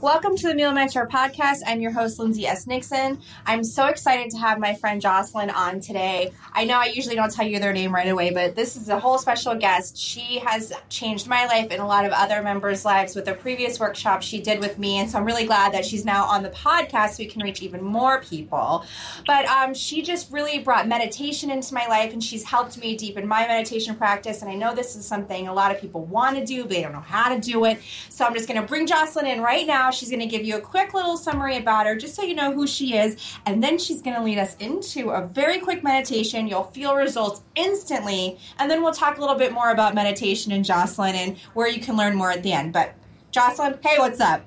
Welcome to the Meal Mentor podcast. I'm your host, Lindsay S. Nixon. I'm so excited to have my friend Jocelyn on today. I know I usually don't tell you their name right away, but this is a whole special guest. She has changed my life and a lot of other members' lives with a previous workshop she did with me. And so I'm really glad that she's now on the podcast so we can reach even more people. But um, she just really brought meditation into my life and she's helped me deepen my meditation practice. And I know this is something a lot of people want to do, but they don't know how to do it. So I'm just going to bring Jocelyn in right now She's going to give you a quick little summary about her, just so you know who she is. And then she's going to lead us into a very quick meditation. You'll feel results instantly. And then we'll talk a little bit more about meditation and Jocelyn and where you can learn more at the end. But Jocelyn, hey, what's up?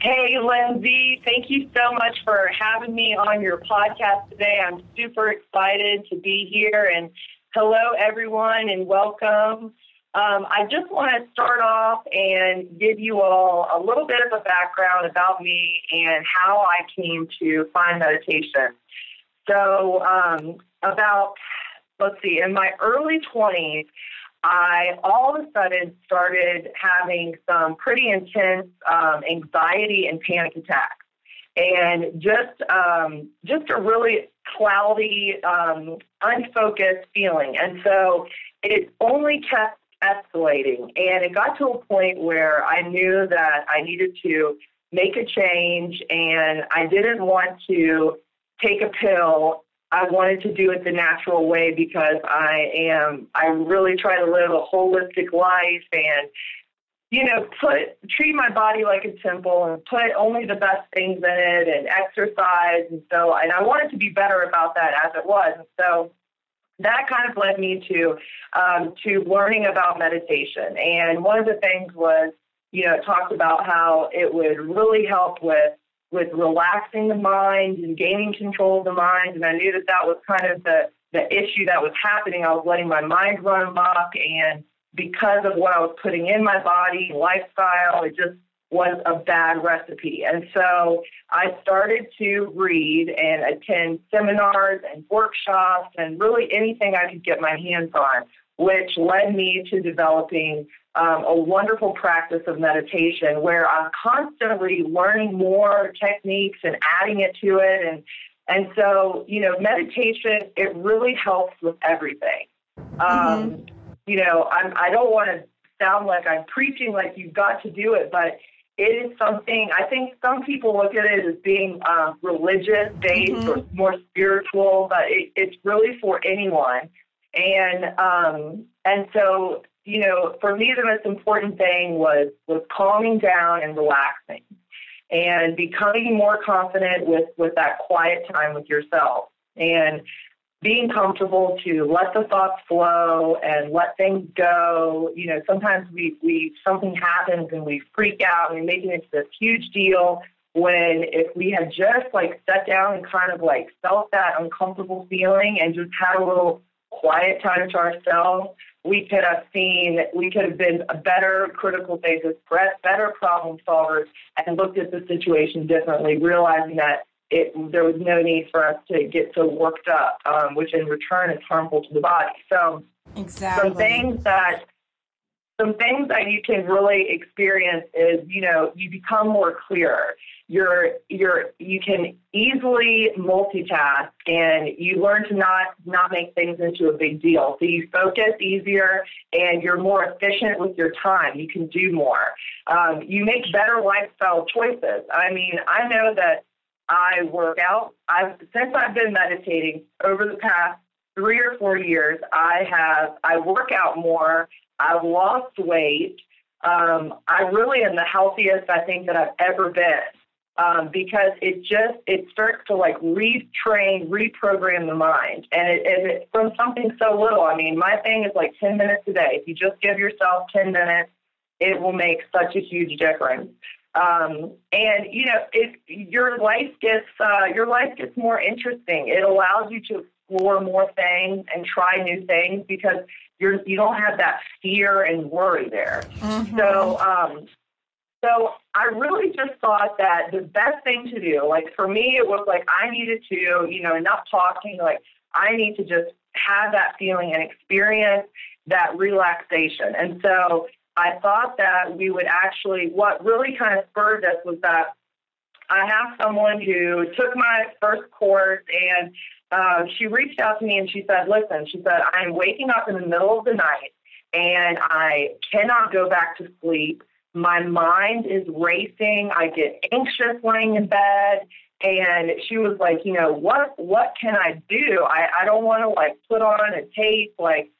Hey, Lindsay. Thank you so much for having me on your podcast today. I'm super excited to be here. And hello, everyone, and welcome. Um, I just want to start off and give you all a little bit of a background about me and how I came to find meditation. So, um, about, let's see, in my early 20s, I all of a sudden started having some pretty intense um, anxiety and panic attacks. And just um, just a really cloudy, um, unfocused feeling. And so it only kept escalating. And it got to a point where I knew that I needed to make a change and I didn't want to take a pill. I wanted to do it the natural way because I am, I really try to live a holistic life and, you know, put, treat my body like a temple and put only the best things in it and exercise. And so, and I wanted to be better about that as it was. And so, that kind of led me to um, to learning about meditation. And one of the things was, you know, it talked about how it would really help with with relaxing the mind and gaining control of the mind. And I knew that that was kind of the the issue that was happening. I was letting my mind run amok, and because of what I was putting in my body, lifestyle, it just was a bad recipe. And so I started to read and attend seminars and workshops and really anything I could get my hands on, which led me to developing um, a wonderful practice of meditation where I'm constantly learning more techniques and adding it to it. And, and so, you know, meditation, it really helps with everything. Um, mm-hmm. You know, I'm, I don't want to sound like I'm preaching like you've got to do it, but it is something I think some people look at it as being uh, religious based mm-hmm. or more spiritual, but it, it's really for anyone. And um, and so you know, for me, the most important thing was was calming down and relaxing, and becoming more confident with with that quiet time with yourself. And being comfortable to let the thoughts flow and let things go. You know, sometimes we, we something happens and we freak out and we make it into this huge deal when if we had just like sat down and kind of like felt that uncomfortable feeling and just had a little quiet time to ourselves, we could have seen, we could have been a better critical thinker, better problem solvers, and looked at the situation differently, realizing that it, there was no need for us to get so worked up, um, which in return is harmful to the body. So, exactly. some things that some things that you can really experience is, you know, you become more clear. You're you're you can easily multitask, and you learn to not not make things into a big deal. So you focus easier, and you're more efficient with your time. You can do more. Um, you make better lifestyle choices. I mean, I know that I work out. I've since I've been meditating over the past three or four years. I have I work out more. I've lost weight. Um, I really am the healthiest I think that I've ever been um, because it just it starts to like retrain, reprogram the mind, and it, and it from something so little. I mean, my thing is like ten minutes a day. If you just give yourself ten minutes, it will make such a huge difference. Um, and you know, if your life gets uh, your life gets more interesting, it allows you to explore more things and try new things because you're you don't have that fear and worry there. Mm-hmm. So, um, so I really just thought that the best thing to do, like for me, it was like I needed to, you know, enough talking, like I need to just have that feeling and experience that relaxation. And so I thought that we would actually, what really kind of spurred this was that I have someone who took my first course and uh, she reached out to me and she said, Listen, she said, I'm waking up in the middle of the night and I cannot go back to sleep. My mind is racing. I get anxious laying in bed. And she was like, you know, what what can I do? I, I don't want to like put on a tape like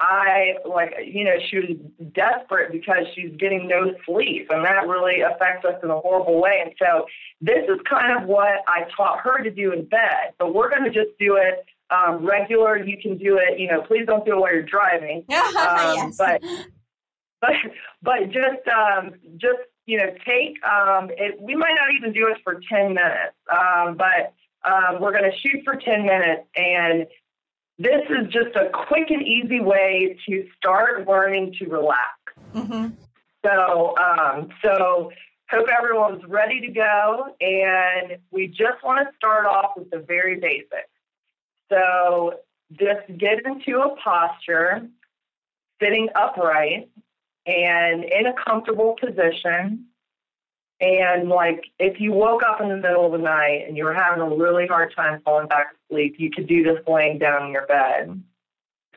I like you know she was desperate because she's getting no sleep and that really affects us in a horrible way. And so this is kind of what I taught her to do in bed but we're going to just do it um, regular. You can do it you know please don't do it while you're driving. Um, yes. but but but just um, just you know take um, it we might not even do it for 10 minutes um, but um, we're going to shoot for 10 minutes and this is just a quick and easy way to start learning to relax. Mm-hmm. So, um, so hope everyone's ready to go, and we just want to start off with the very basics. So, just get into a posture, sitting upright, and in a comfortable position. And like if you woke up in the middle of the night and you were having a really hard time falling back asleep, you could do this laying down in your bed.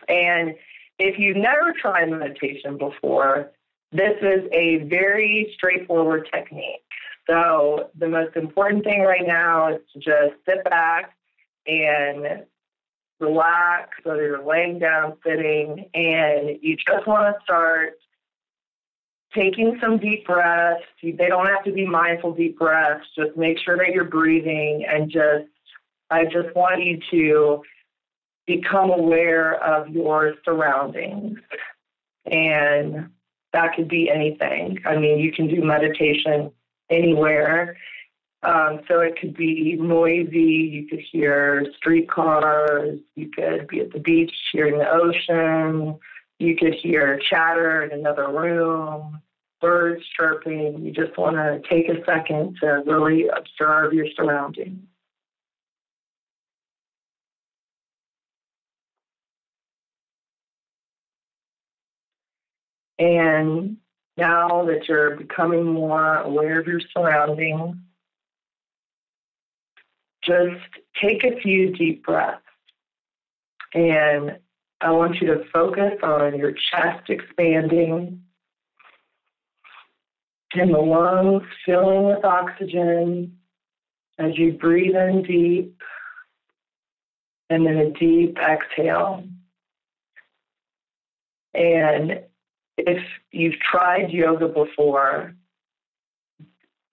And if you've never tried meditation before, this is a very straightforward technique. So the most important thing right now is to just sit back and relax, whether you're laying down, sitting, and you just want to start taking some deep breaths. They don't have to be mindful deep breaths. Just make sure that you're breathing and just, I just want you to become aware of your surroundings. And that could be anything. I mean, you can do meditation anywhere. Um, so it could be noisy. You could hear streetcars. You could be at the beach hearing the ocean. You could hear chatter in another room, birds chirping. You just want to take a second to really observe your surroundings. And now that you're becoming more aware of your surroundings, just take a few deep breaths. And I want you to focus on your chest expanding and the lungs filling with oxygen as you breathe in deep and then a deep exhale. And if you've tried yoga before,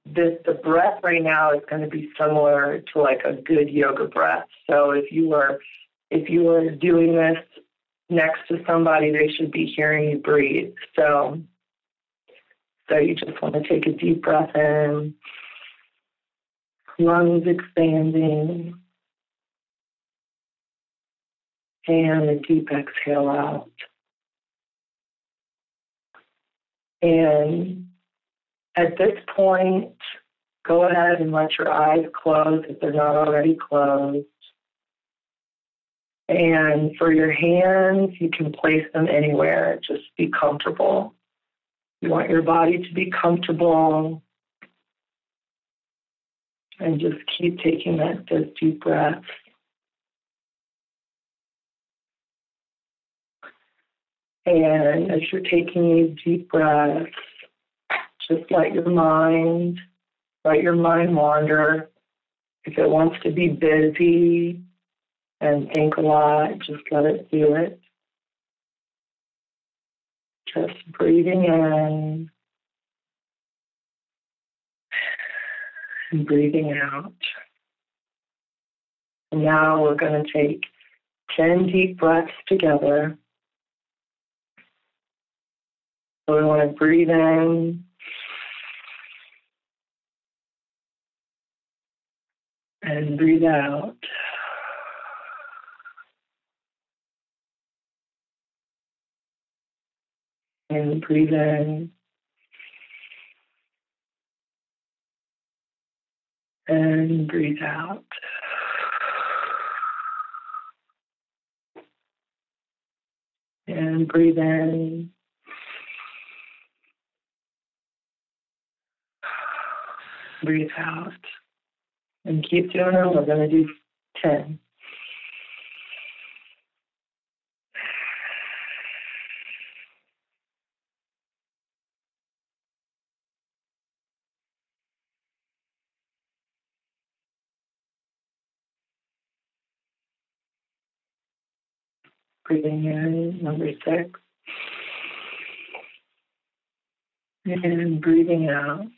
the, the breath right now is going to be similar to like a good yoga breath. So if you were if you were doing this next to somebody, they should be hearing you breathe. So, so you just want to take a deep breath in, lungs expanding, and a deep exhale out. And at this point, go ahead and let your eyes close if they're not already closed. And for your hands, you can place them anywhere. Just be comfortable. You want your body to be comfortable. And just keep taking that deep breath. And as you're taking these deep breaths, just let your mind, let your mind wander. If it wants to be busy, and think a lot. Just let it do it. Just breathing in and breathing out. And now we're going to take 10 deep breaths together. So we want to breathe in. And breathe out. And breathe in. And breathe out. And breathe in. Breathe out. And keep doing it. We're going to do 10. Breathing in, number six. And breathing out.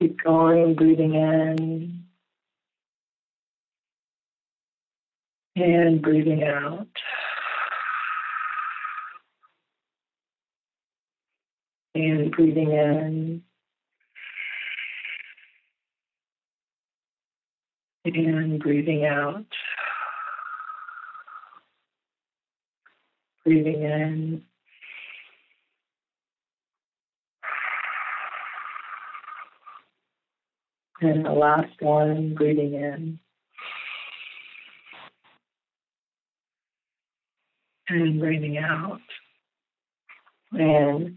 Keep going, breathing in. And breathing out. And breathing in. And breathing out. Breathing in. And the last one, breathing in. And breathing out. And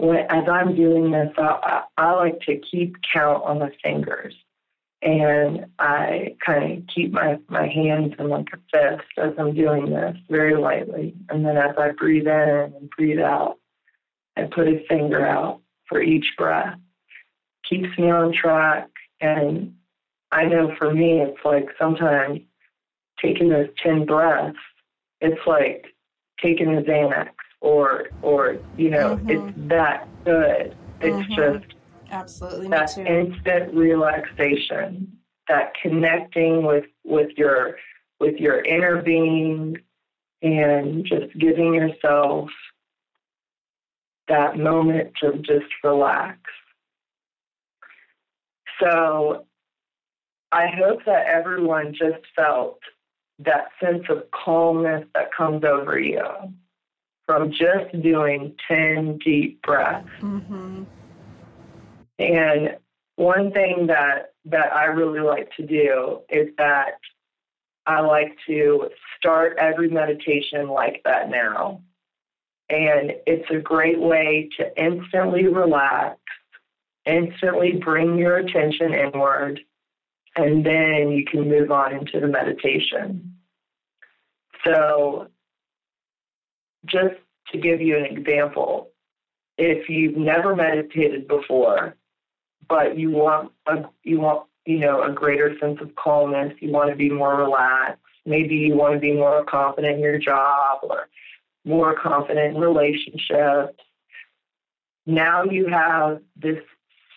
as I'm doing this, I, I like to keep count on the fingers and I kind of keep my, my hands in like a fist as I'm doing this very lightly. And then as I breathe in and breathe out, I put a finger out for each breath. Keeps me on track. And I know for me, it's like sometimes taking those 10 breaths, it's like taking a Xanax or, or you know, mm-hmm. it's that good. It's mm-hmm. just Absolutely, that instant relaxation, that connecting with with your with your inner being, and just giving yourself that moment to just relax. So, I hope that everyone just felt that sense of calmness that comes over you from just doing 10 deep breaths. Mm-hmm. And one thing that that I really like to do is that I like to start every meditation like that now. And it's a great way to instantly relax, instantly bring your attention inward, and then you can move on into the meditation. So, just to give you an example, if you've never meditated before, but you want a you want you know a greater sense of calmness. You want to be more relaxed. Maybe you want to be more confident in your job or more confident in relationships. Now you have this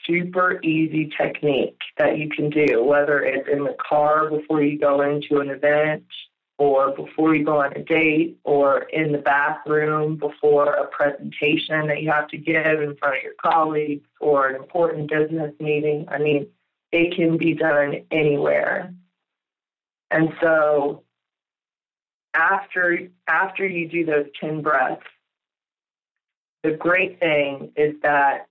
super easy technique that you can do, whether it's in the car before you go into an event or before you go on a date or in the bathroom before a presentation that you have to give in front of your colleagues or an important business meeting. I mean, it can be done anywhere. And so after after you do those 10 breaths, the great thing is that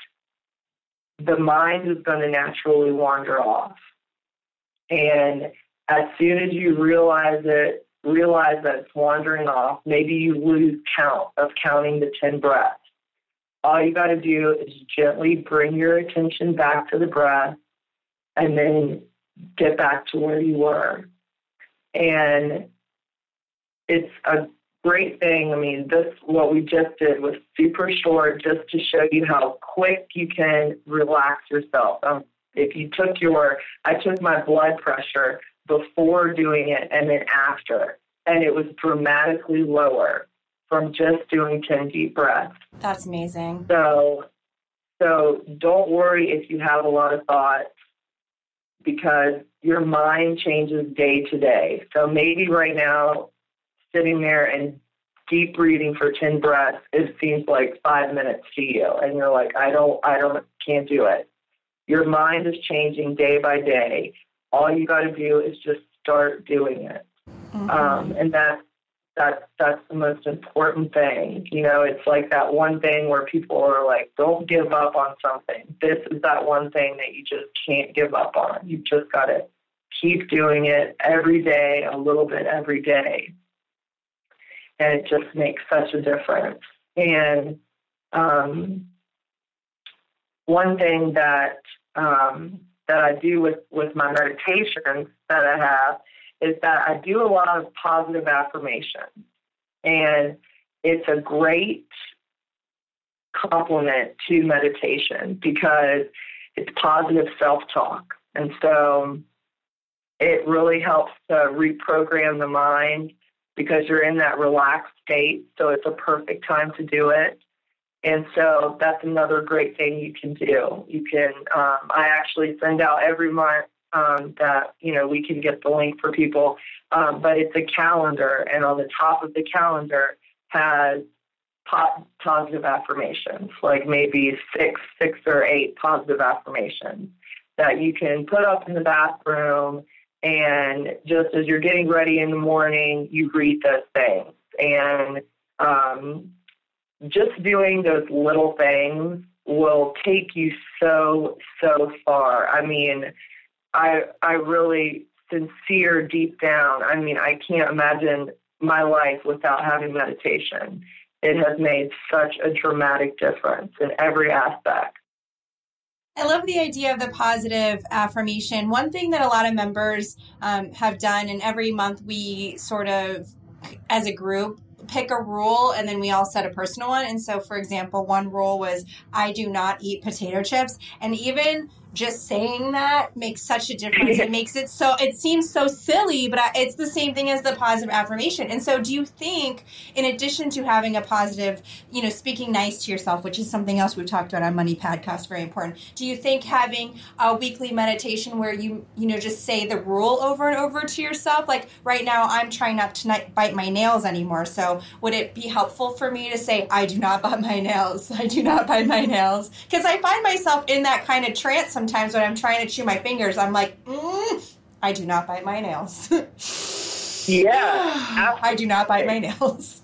the mind is going to naturally wander off. And as soon as you realize it, realize that it's wandering off. Maybe you lose count of counting the 10 breaths. All you got to do is gently bring your attention back to the breath and then get back to where you were. And it's a great thing. I mean, this, what we just did was super short just to show you how quick you can relax yourself. Um, if you took your, I took my blood pressure before doing it and then after. And it was dramatically lower from just doing 10 deep breaths. That's amazing. So, so don't worry if you have a lot of thoughts because your mind changes day to day. So maybe right now, sitting there and deep breathing for 10 breaths, it seems like five minutes to you. And you're like, I don't, I don't, can't do it. Your mind is changing day by day all you got to do is just start doing it. Mm-hmm. Um, and that that that's the most important thing. You know, it's like that one thing where people are like, "Don't give up on something." This is that one thing that you just can't give up on. You just got to keep doing it every day, a little bit every day, and it just makes such a difference. And um, one thing that um, that I do with with my meditations that I have is that I do a lot of positive affirmations, and it's a great complement to meditation because it's positive self talk, and so it really helps to reprogram the mind because you're in that relaxed state. So it's a perfect time to do it. And so that's another great thing you can do. You can, um, I actually send out every month um, that, you know, we can get the link for people, um, but it's a calendar. And on the top of the calendar has po- positive affirmations, like maybe six, six or eight positive affirmations that you can put up in the bathroom. And just as you're getting ready in the morning, you read those things. And um, just doing those little things will take you so so far. I mean, I I really sincere deep down. I mean, I can't imagine my life without having meditation. It has made such a dramatic difference in every aspect. I love the idea of the positive affirmation. One thing that a lot of members um, have done, and every month we sort of, as a group, pick a rule and then we all set a personal one. And so, for example, one rule was I do not eat potato chips. And even just saying that makes such a difference. It makes it so, it seems so silly, but it's the same thing as the positive affirmation. And so, do you think, in addition to having a positive, you know, speaking nice to yourself, which is something else we've talked about on Money Podcast, very important, do you think having a weekly meditation where you, you know, just say the rule over and over to yourself? Like right now, I'm trying not to bite my nails anymore. So, would it be helpful for me to say, I do not bite my nails? I do not bite my nails? Because I find myself in that kind of trance sometimes when I'm trying to chew my fingers, I'm like, mm, I do not bite my nails. yeah. I do not bite my nails.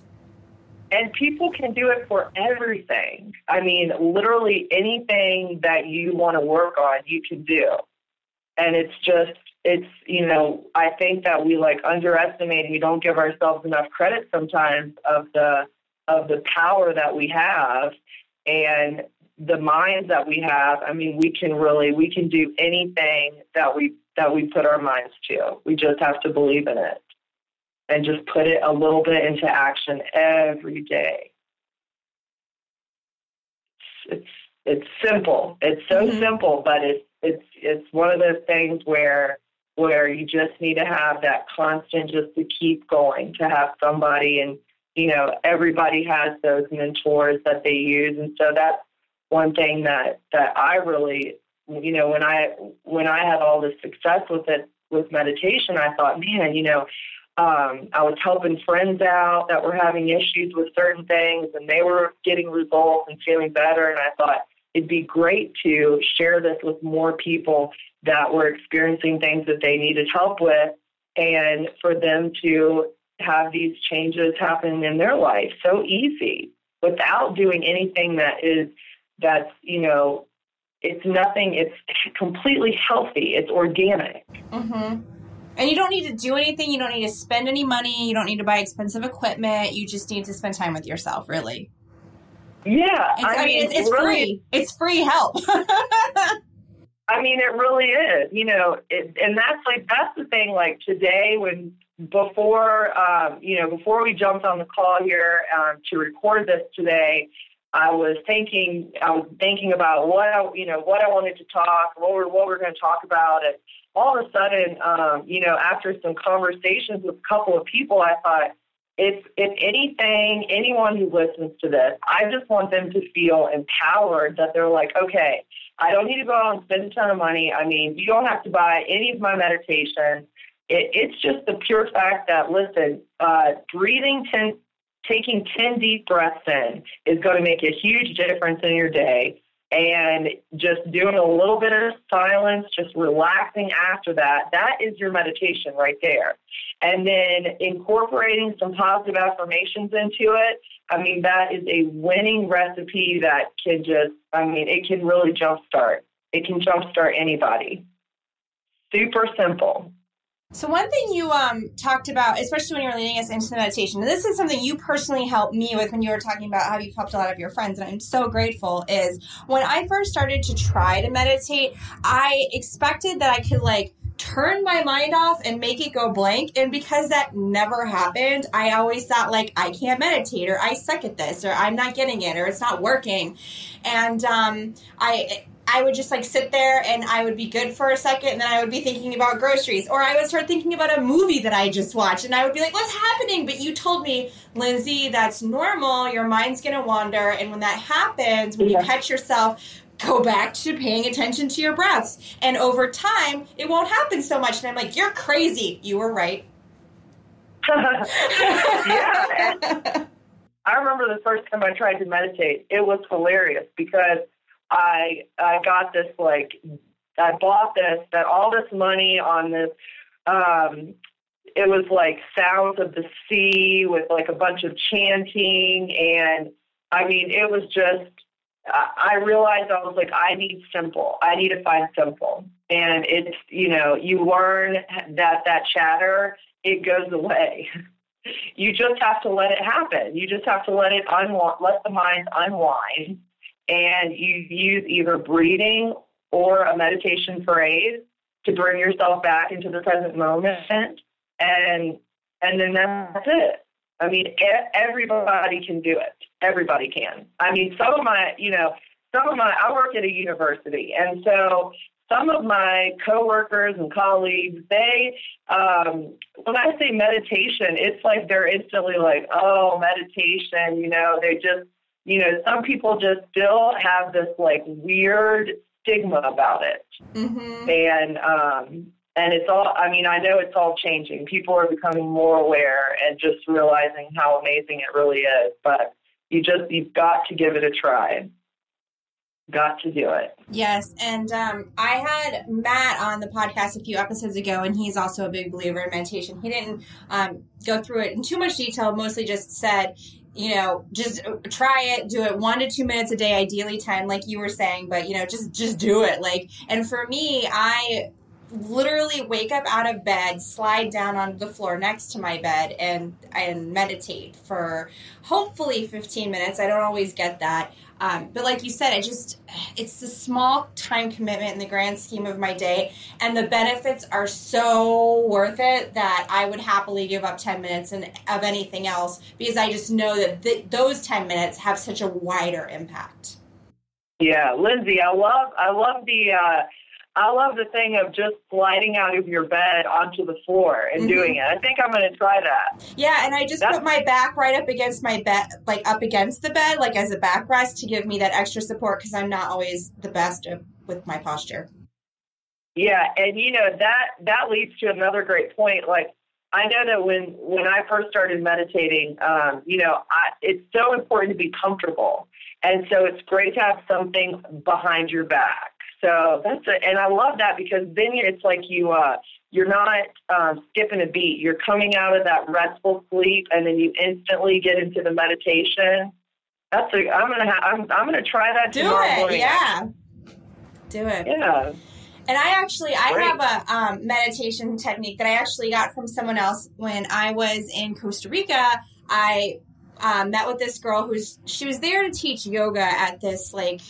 And people can do it for everything. I mean, literally anything that you want to work on, you can do. And it's just, it's, you know, I think that we like underestimate, we don't give ourselves enough credit sometimes of the, of the power that we have. And the minds that we have, I mean, we can really we can do anything that we that we put our minds to. We just have to believe in it and just put it a little bit into action every day. It's it's simple. It's so mm-hmm. simple, but it's it's it's one of those things where where you just need to have that constant just to keep going, to have somebody and you know, everybody has those mentors that they use and so that's one thing that that I really you know when I when I had all this success with it with meditation I thought man you know um, I was helping friends out that were having issues with certain things and they were getting results and feeling better. And I thought it'd be great to share this with more people that were experiencing things that they needed help with and for them to have these changes happen in their life so easy without doing anything that is that's, you know, it's nothing, it's completely healthy, it's organic. Mm-hmm. And you don't need to do anything, you don't need to spend any money, you don't need to buy expensive equipment, you just need to spend time with yourself, really. Yeah. It's, I, I, mean, it's, it's really, free. It's free help. I mean, it really is, you know, it, and that's like, that's the thing, like today when, before, um, you know, before we jumped on the call here um, to record this today, I was thinking, I was thinking about what I, you know, what I wanted to talk, what we're, what we're going to talk about, and all of a sudden, um, you know, after some conversations with a couple of people, I thought, if if anything, anyone who listens to this, I just want them to feel empowered that they're like, okay, I don't need to go out and spend a ton of money. I mean, you don't have to buy any of my meditation. It, it's just the pure fact that listen, uh, breathing 10, taking 10 deep breaths in is going to make a huge difference in your day. And just doing a little bit of silence, just relaxing after that, that is your meditation right there. And then incorporating some positive affirmations into it, I mean, that is a winning recipe that can just, I mean, it can really jumpstart. It can jumpstart anybody. Super simple. So one thing you um, talked about, especially when you were leading us into the meditation, and this is something you personally helped me with when you were talking about how you've helped a lot of your friends, and I'm so grateful, is when I first started to try to meditate, I expected that I could like turn my mind off and make it go blank. And because that never happened, I always thought like I can't meditate or I suck at this or I'm not getting it or it's not working. And um, I I would just like sit there and I would be good for a second and then I would be thinking about groceries or I would start thinking about a movie that I just watched and I would be like, what's happening? But you told me, Lindsay, that's normal. Your mind's going to wander. And when that happens, when yeah. you catch yourself, go back to paying attention to your breaths. And over time, it won't happen so much. And I'm like, you're crazy. You were right. yeah. I remember the first time I tried to meditate. It was hilarious because I I got this like I bought this that all this money on this um it was like sounds of the sea with like a bunch of chanting and I mean it was just I realized I was like I need simple. I need to find simple. And it's you know, you learn that that chatter it goes away. you just have to let it happen. You just have to let it unwind, let the mind unwind and you use either breathing or a meditation phrase to bring yourself back into the present moment. And and then that's it. I mean everybody can do it. Everybody can. I mean some of my you know some of my i work at a university and so some of my coworkers and colleagues they um when i say meditation it's like they're instantly like oh meditation you know they just you know, some people just still have this like weird stigma about it. Mm-hmm. And, um, and it's all, I mean, I know it's all changing. People are becoming more aware and just realizing how amazing it really is. But you just, you've got to give it a try got to do it. Yes, and um, I had Matt on the podcast a few episodes ago, and he's also a big believer in meditation. He didn't um, go through it in too much detail; mostly just said you know, just uh, try it, do it one to two minutes a day, ideally 10, like you were saying, but you know, just, just do it. Like, and for me, I literally wake up out of bed, slide down onto the floor next to my bed and, and meditate for hopefully 15 minutes. I don't always get that. Um, but like you said, it just it's a small time commitment in the grand scheme of my day, and the benefits are so worth it that I would happily give up ten minutes and of anything else because I just know that th- those ten minutes have such a wider impact. Yeah, Lindsay, I love I love the uh, I love the thing of just sliding out of your bed onto the floor and mm-hmm. doing it. I think I'm going to try that. Yeah, and I just That's- put my back right up against my bed, like up against the bed, like as a backrest to give me that extra support because I'm not always the best with my posture. Yeah, and you know that that leads to another great point. Like I know that when when I first started meditating, um, you know, I, it's so important to be comfortable, and so it's great to have something behind your back so that's it, and I love that because then it's like you uh, you're not um, skipping a beat. You're coming out of that restful sleep, and then you instantly get into the meditation. That's a, I'm gonna ha- I'm I'm gonna try that. Do it, morning. yeah. Do it, yeah. And I actually I Great. have a um, meditation technique that I actually got from someone else when I was in Costa Rica. I um, met with this girl who's she was there to teach yoga at this like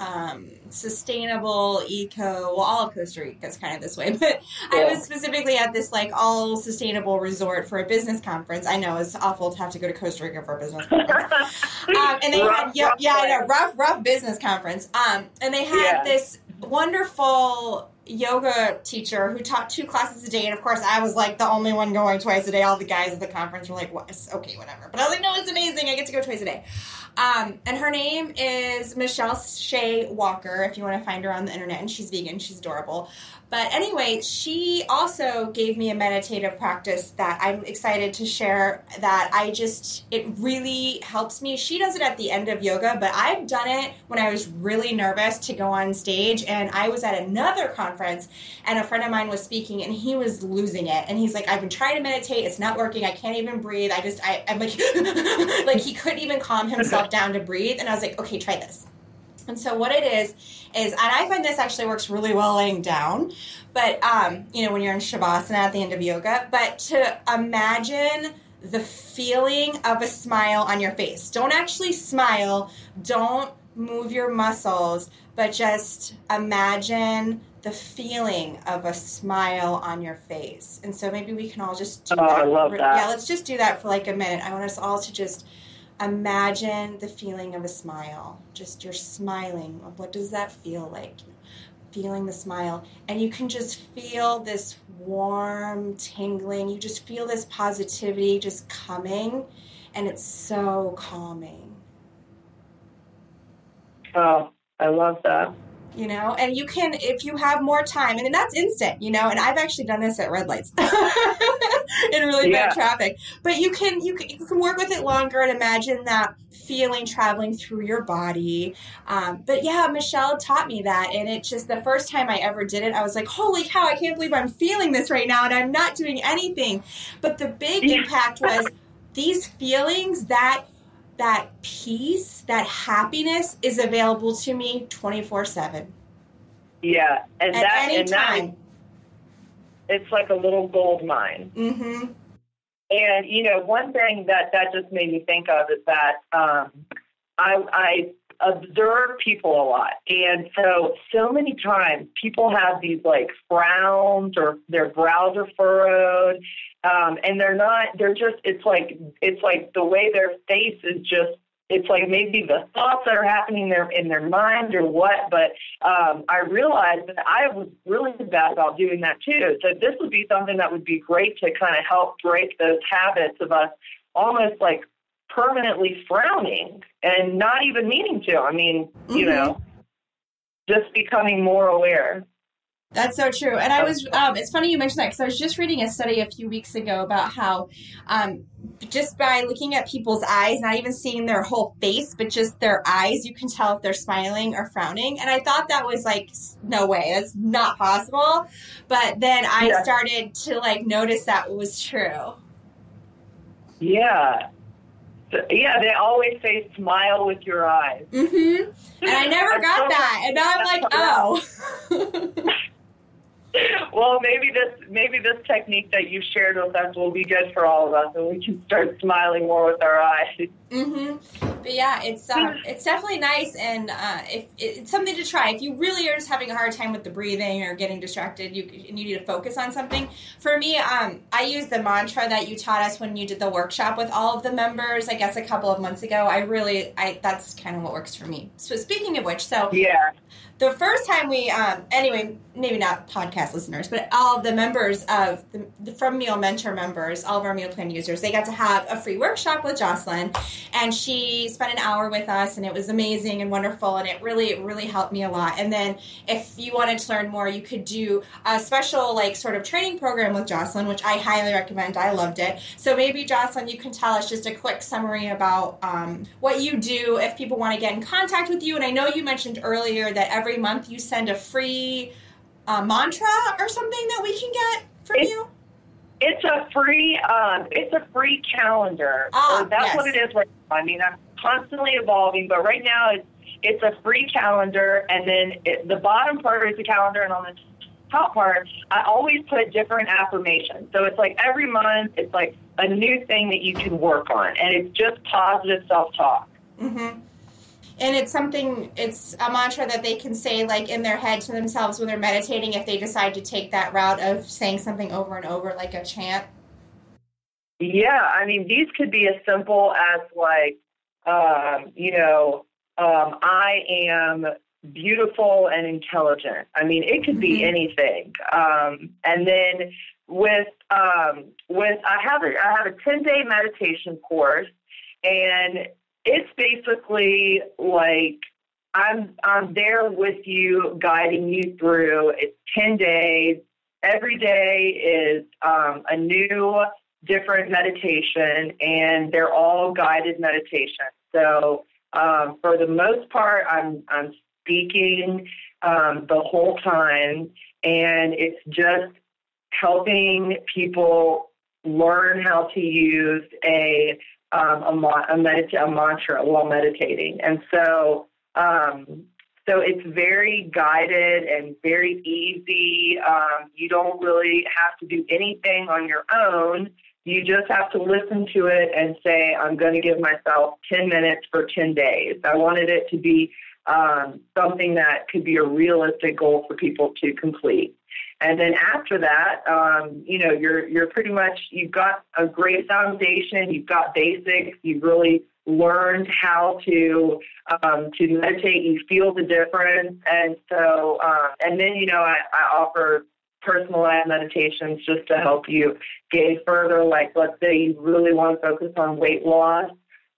um, sustainable eco well all of costa rica is kind of this way but yeah. i was specifically at this like all sustainable resort for a business conference i know it's awful to have to go to costa rica for a business conference um, and they rough, had yeah, yeah rough rough business conference um, and they had yeah. this wonderful yoga teacher who taught two classes a day and of course i was like the only one going twice a day all the guys at the conference were like what? okay whatever but i was like no it's amazing i get to go twice a day um, and her name is Michelle Shea Walker, if you want to find her on the internet. And she's vegan, she's adorable. But anyway, she also gave me a meditative practice that I'm excited to share that I just, it really helps me. She does it at the end of yoga, but I've done it when I was really nervous to go on stage. And I was at another conference and a friend of mine was speaking and he was losing it. And he's like, I've been trying to meditate, it's not working, I can't even breathe. I just, I, I'm like, like he couldn't even calm himself down to breathe. And I was like, okay, try this And so what it is is, and I find this actually works really well laying down, but um, you know when you're in shavasana at the end of yoga, but to imagine the feeling of a smile on your face. Don't actually smile. Don't move your muscles, but just imagine the feeling of a smile on your face. And so maybe we can all just do oh, that. I love that. Yeah, let's just do that for like a minute. I want us all to just imagine the feeling of a smile. Just you're smiling. What does that feel like? Feeling the smile. And you can just feel this warm tingling. You just feel this positivity just coming. And it's so calming. Oh, I love that you know? And you can if you have more time and that's instant you know? And i've actually done this at red lights in really yeah. bad traffic. But you can you can, you can work with it longer and imagine that feeling traveling through your body. Um, but yeah michelle taught me that and it just the first time i ever did it i was like holy cow i can't believe i'm feeling this right now and i'm not doing anything. But the big yeah. impact was these feelings that that peace, that happiness is available to me 24 7. Yeah. And At that, any and time. That, it's like a little gold mine. Mm-hmm. And, you know, one thing that that just made me think of is that um, I, I observe people a lot. And so, so many times people have these like frowns or their brows are furrowed. Um, and they're not, they're just, it's like, it's like the way their face is just, it's like maybe the thoughts that are happening there in their mind or what, but um, I realized that I was really bad about doing that too. So this would be something that would be great to kind of help break those habits of us almost like permanently frowning and not even meaning to. I mean, you mm-hmm. know, just becoming more aware. That's so true. And I was, um, it's funny you mentioned that because I was just reading a study a few weeks ago about how um, just by looking at people's eyes, not even seeing their whole face, but just their eyes, you can tell if they're smiling or frowning. And I thought that was like, no way, that's not possible. But then I yeah. started to like notice that was true. Yeah. Yeah, they always say smile with your eyes. Mm-hmm. And I never got that. And now I'm like, oh. well, maybe this maybe this technique that you shared with us will be good for all of us, and we can start smiling more with our eyes. Mm-hmm. But yeah, it's um, it's definitely nice, and uh, if it's something to try. If you really are just having a hard time with the breathing or getting distracted, you and you need to focus on something. For me, um, I use the mantra that you taught us when you did the workshop with all of the members. I guess a couple of months ago. I really, I that's kind of what works for me. So speaking of which, so yeah, the first time we um, anyway maybe not podcast listeners but all of the members of the, the, from meal mentor members all of our meal plan users they got to have a free workshop with jocelyn and she spent an hour with us and it was amazing and wonderful and it really really helped me a lot. And then if you wanted to learn more you could do a special like sort of training program with jocelyn which i highly recommend. I loved it. So maybe jocelyn you can tell us just a quick summary about um, what you do if people want to get in contact with you. And i know you mentioned earlier that every every month you send a free uh, mantra or something that we can get from it's, you? It's a free, um, it's a free calendar. Ah, so that's yes. what it is right now. I mean, I'm constantly evolving, but right now it's it's a free calendar, and then it, the bottom part is the calendar, and on the top part, I always put different affirmations. So it's like every month, it's like a new thing that you can work on, and it's just positive self talk. Mm-hmm and it's something it's a mantra that they can say like in their head to themselves when they're meditating if they decide to take that route of saying something over and over like a chant. Yeah i mean these could be as simple as like um, you know um, i am beautiful and intelligent. I mean it could be mm-hmm. anything. Um, and then with um, with i have a i have a 10 day meditation course and it's basically like I'm I'm there with you, guiding you through. It's ten days. Every day is um, a new, different meditation, and they're all guided meditations. So um, for the most part, I'm I'm speaking um, the whole time, and it's just helping people learn how to use a um, a, a, a mantra while meditating. And so um, So it's very guided and very easy. Um, you don't really have to do anything on your own. You just have to listen to it and say, I'm going to give myself 10 minutes for 10 days. I wanted it to be um, something that could be a realistic goal for people to complete. And then after that, um, you know, you're you're pretty much you've got a great foundation. You've got basics. You've really learned how to um, to meditate. You feel the difference, and so um, and then you know I, I offer personalized meditations just to help you get further. Like let's say you really want to focus on weight loss.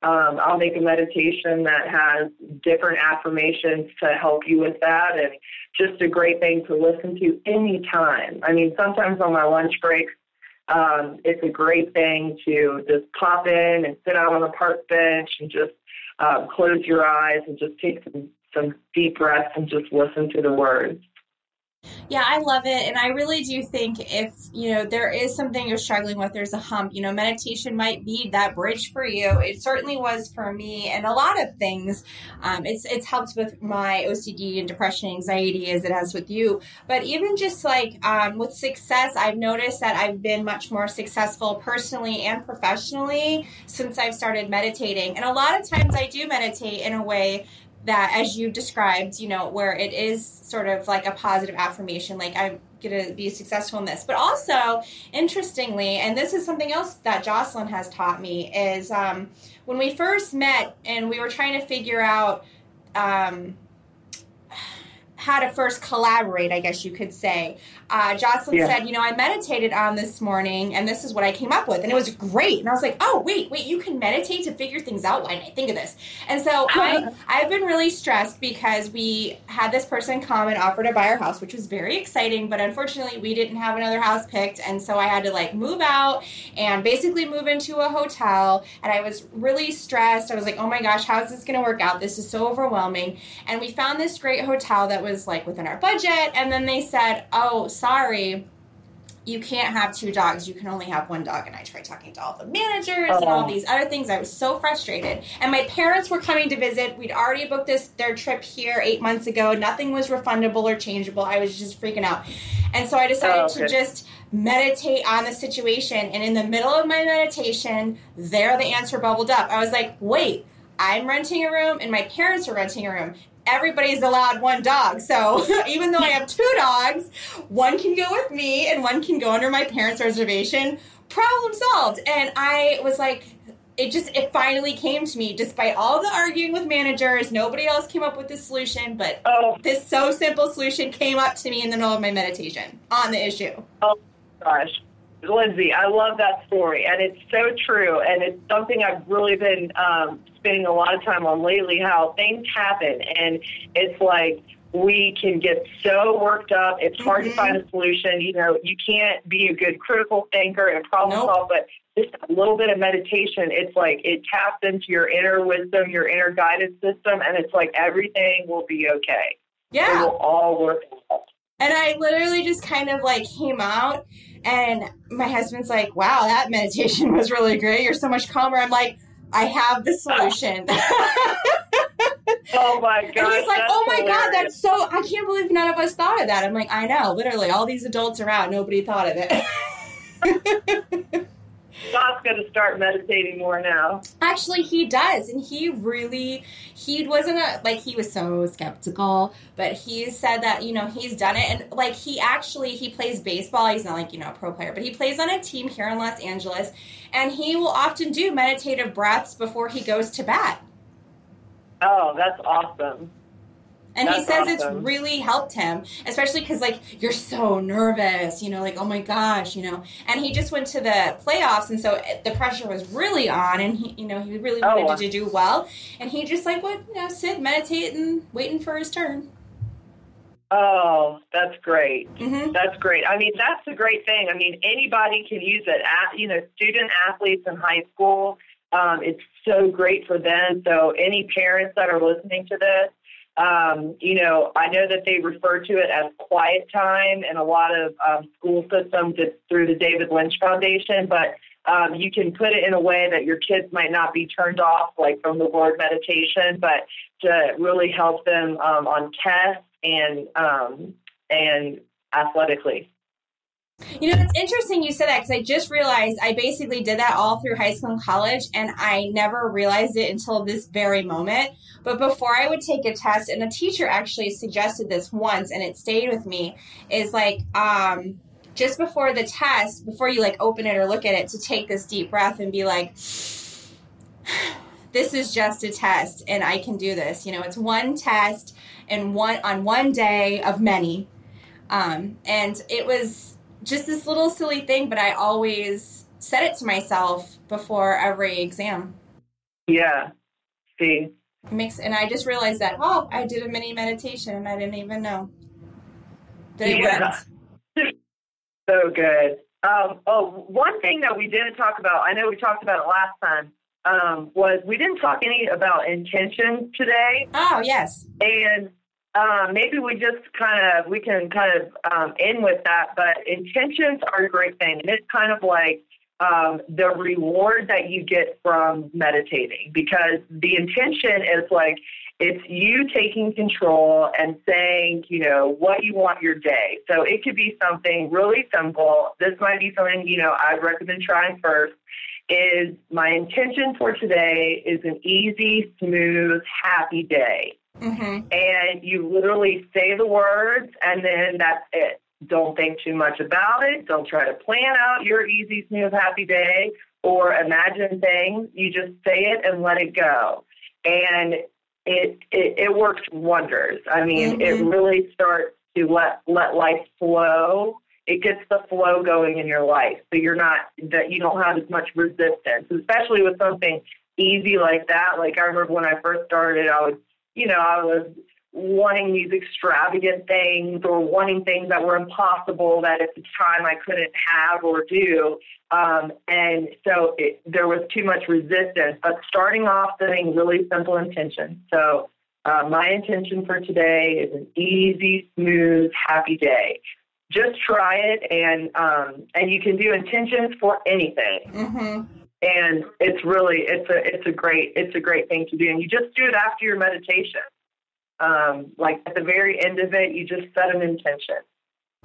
Um, I'll make a meditation that has different affirmations to help you with that, and just a great thing to listen to anytime. I mean, sometimes on my lunch breaks, um, it's a great thing to just pop in and sit out on the park bench and just uh, close your eyes and just take some, some deep breaths and just listen to the words. Yeah, I love it. And I really do think if, you know, there is something you're struggling with, there's a hump, you know, meditation might be that bridge for you. It certainly was for me and a lot of things. Um, it's, it's helped with my OCD and depression, anxiety as it has with you. But even just like um, with success, I've noticed that I've been much more successful personally and professionally since I've started meditating. And a lot of times I do meditate in a way that as you described you know where it is sort of like a positive affirmation like i'm going to be successful in this. But also interestingly and this is something else that jocelyn has taught me is um, when we first met and we were trying to figure out um, how to first collaborate, I guess you could say. Uh, Jocelyn yeah. said, you know, I meditated on this morning and this is what I came up with. And it was great. And I was like, oh, wait, wait, you can meditate to figure things out? Why didn't I think of this? And so I, I've been really stressed because we had this person come and offer to buy our house, which was very exciting. But unfortunately, we didn't have another house picked. And so I had to like move out and basically move into a hotel. And I was really stressed. I was like, oh my gosh, how is this going to work out? This is so overwhelming. And we found this great hotel that was was like within our budget. And then they said, oh, sorry, you can't have two dogs. You can only have one dog. And I tried talking to all the managers and all oh. these other things. I was so frustrated. And my parents were coming to visit. We'd already booked this their trip here eight months ago. Nothing was refundable or changeable. I was just freaking out. And so I decided oh, okay. to just meditate on the situation. And in the middle of my meditation, there the answer bubbled up. I was like, wait, I'm renting a room and my parents are renting a room everybody's allowed one dog. So even though I have two dogs, one can go with me and one can go under my parents' reservation. Problem solved. And I was like, it just it finally came to me despite all the arguing with managers nobody else came up with this solution but oh. this so simple solution came up to me in the middle of my meditation on the issue oh gosh lindsay i love that story and it's so true and it's something i've really been um, spending a lot of time on lately how things happen and it's like we can get so worked up. It's hard mm-hmm. to find a solution. You know, you can't be a good critical thinker and problem nope. solve, but just a little bit of meditation, it's like it taps into your inner wisdom, your inner guidance system, and it's like everything will be okay. Yeah. It will all work out. And I literally just kind of like came out and my husband's like, wow, that meditation was really great. You're so much calmer. I'm like, I have the solution. oh my god! And he's like, "Oh my hilarious. god, that's so! I can't believe none of us thought of that." I'm like, "I know, literally, all these adults around, nobody thought of it." Scott's going to start meditating more now. Actually, he does, and he really he wasn't a like he was so skeptical, but he said that you know he's done it, and like he actually he plays baseball. He's not like you know a pro player, but he plays on a team here in Los Angeles, and he will often do meditative breaths before he goes to bat. Oh, that's awesome. And That's he says awesome. it's really helped him, especially because like you're so nervous, you know, like oh my gosh, you know. And he just went to the playoffs, and so the pressure was really on, and he, you know, he really wanted oh. to do well, and he just like would you know sit, meditate, and waiting for his turn. Oh, that's great. Mm-hmm. That's great. I mean, that's a great thing. I mean, anybody can use it. At, you know, student athletes in high school, um, it's so great for them. So, any parents that are listening to this, um, you know, I know that they refer to it as quiet time in a lot of um, school systems. It's through the David Lynch Foundation, but um, you can put it in a way that your kids might not be turned off, like from the word meditation, but to really help them um, on tests and um, and athletically. You know, it's interesting you said that because I just realized I basically did that all through high school and college, and I never realized it until this very moment. But before I would take a test, and a teacher actually suggested this once, and it stayed with me, is like, um, just before the test, before you like open it or look at it, to take this deep breath and be like, this is just a test and I can do this. You know, it's one test and one on one day of many. Um, and it was just this little silly thing, but I always said it to myself before every exam. Yeah. See. makes and I just realized that, oh, I did a mini meditation and I didn't even know. That yeah. so good. Um, oh, one thing that we didn't talk about, I know we talked about it last time, um, was we didn't talk any about intention today. Oh, yes. And um, maybe we just kind of we can kind of um, end with that. But intentions are a great thing, and it's kind of like um, the reward that you get from meditating because the intention is like it's you taking control and saying, you know, what you want your day. So it could be something really simple. This might be something, you know, I'd recommend trying first is my intention for today is an easy, smooth, happy day. Mm-hmm. You literally say the words, and then that's it. Don't think too much about it. Don't try to plan out your easy, smooth, happy day or imagine things. You just say it and let it go. And it, it, it works wonders. I mean, mm-hmm. it really starts to let, let life flow it gets the flow going in your life. So you're not that you don't have as much resistance, especially with something easy like that. Like I remember when I first started, I was, you know, I was wanting these extravagant things or wanting things that were impossible that at the time I couldn't have or do. Um, and so it, there was too much resistance. But starting off setting really simple intentions. So uh, my intention for today is an easy, smooth, happy day just try it and um, and you can do intentions for anything. Mm-hmm. And it's really it's a it's a great it's a great thing to do. And you just do it after your meditation. Um, like at the very end of it, you just set an intention.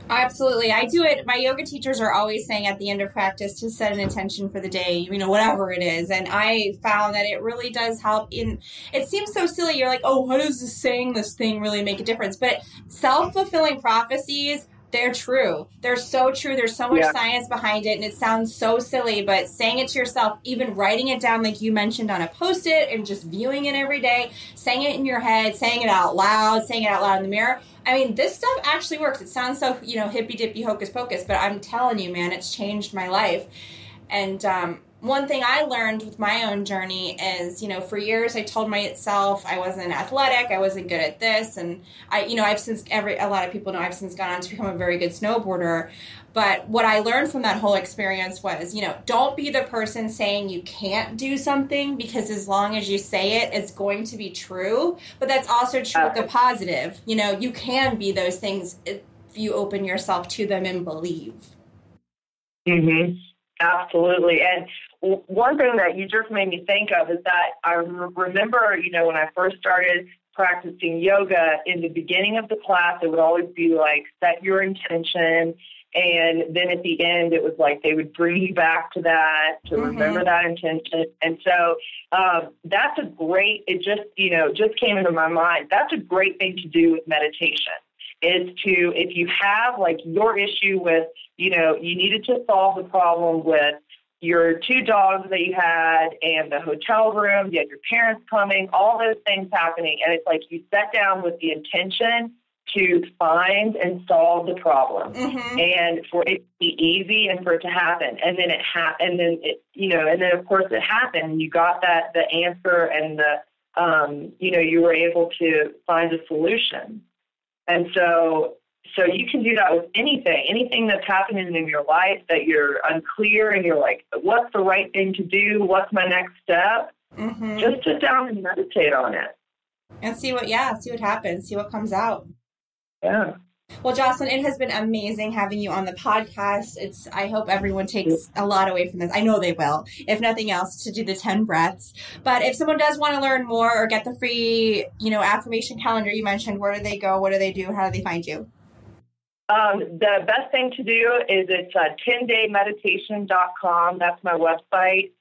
Absolutely. I do it. My yoga teachers are always saying at the end of practice to set an intention for the day, you know, whatever it is. And I found that it really does help in it seems so silly. You're like, oh, what is this saying this thing really make a difference? But self fulfilling prophecies they're true. They're so true. There's so much yeah. science behind it, and it sounds so silly, but saying it to yourself, even writing it down, like you mentioned on a post it, and just viewing it every day, saying it in your head, saying it out loud, saying it out loud in the mirror. I mean, this stuff actually works. It sounds so, you know, hippy dippy hocus pocus, but I'm telling you, man, it's changed my life. And um, one thing I learned with my own journey is, you know, for years I told myself I wasn't athletic, I wasn't good at this, and I, you know, I've since every a lot of people know I've since gone on to become a very good snowboarder. But what I learned from that whole experience was, you know, don't be the person saying you can't do something because as long as you say it, it's going to be true. But that's also true with the positive. You know, you can be those things if you open yourself to them and believe. Mm-hmm. Absolutely. And one thing that you just made me think of is that I remember, you know, when I first started practicing yoga in the beginning of the class, it would always be like, set your intention. And then at the end, it was like they would bring you back to that, to mm-hmm. remember that intention. And so um, that's a great, it just, you know, just came into my mind. That's a great thing to do with meditation is to, if you have like your issue with, you know, you needed to solve the problem with your two dogs that you had and the hotel room, you had your parents coming, all those things happening. And it's like you sat down with the intention to find and solve the problem mm-hmm. and for it to be easy and for it to happen. And then it happened, and then it, you know, and then of course it happened. You got that, the answer and the, um, you know, you were able to find a solution. And so so you can do that with anything, anything that's happening in your life that you're unclear and you're like, what's the right thing to do? What's my next step? Mm-hmm. Just sit down and meditate on it. And see what, yeah, see what happens, see what comes out. Yeah. Well, Jocelyn, it has been amazing having you on the podcast. It's I hope everyone takes a lot away from this. I know they will, if nothing else, to do the 10 breaths. But if someone does want to learn more or get the free, you know, affirmation calendar you mentioned, where do they go? What do they do? How do they find you? Um, the best thing to do is it's uh, 10daymeditation.com. That's my website.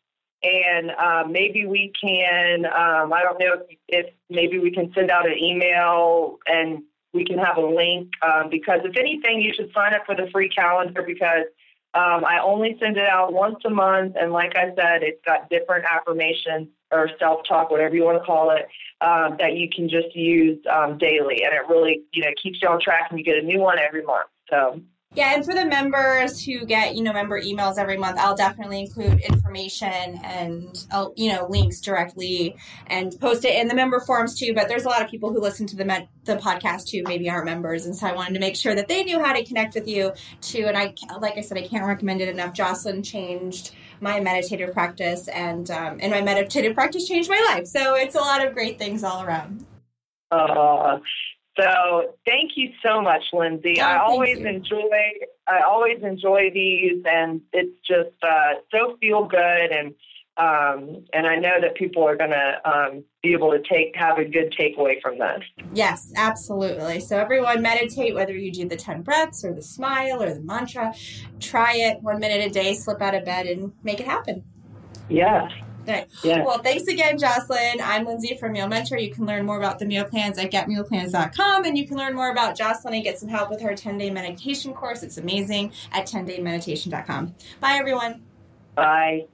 And uh, maybe we can, um, I don't know if, if, maybe we can send out an email and we can have a link um, because if anything, you should sign up for the free calendar because um, I only send it out once a month. And like I said, it's got different affirmations or self talk, whatever you want to call it, um, that you can just use um, daily. And it really, you know, keeps you on track and you get a new one every month. So. Yeah, and for the members who get, you know, member emails every month, I'll definitely include information and, uh, you know, links directly and post it in the member forums too. But there's a lot of people who listen to the med- the podcast too, maybe aren't members, and so I wanted to make sure that they knew how to connect with you too. And I, like I said, I can't recommend it enough. Jocelyn changed my meditative practice, and um, and my meditative practice changed my life. So it's a lot of great things all around. Uh, so thank you so much, Lindsay. Oh, I always you. enjoy I always enjoy these, and it's just uh, so feel good, and um, and I know that people are going to um, be able to take have a good takeaway from this. Yes, absolutely. So everyone meditate, whether you do the ten breaths or the smile or the mantra. Try it one minute a day. Slip out of bed and make it happen. Yes. Right. Yes. Well, thanks again, Jocelyn. I'm Lindsay from Meal Mentor. You can learn more about the meal plans at getmealplans.com, and you can learn more about Jocelyn and get some help with her 10 day meditation course. It's amazing at 10daymeditation.com. Bye, everyone. Bye.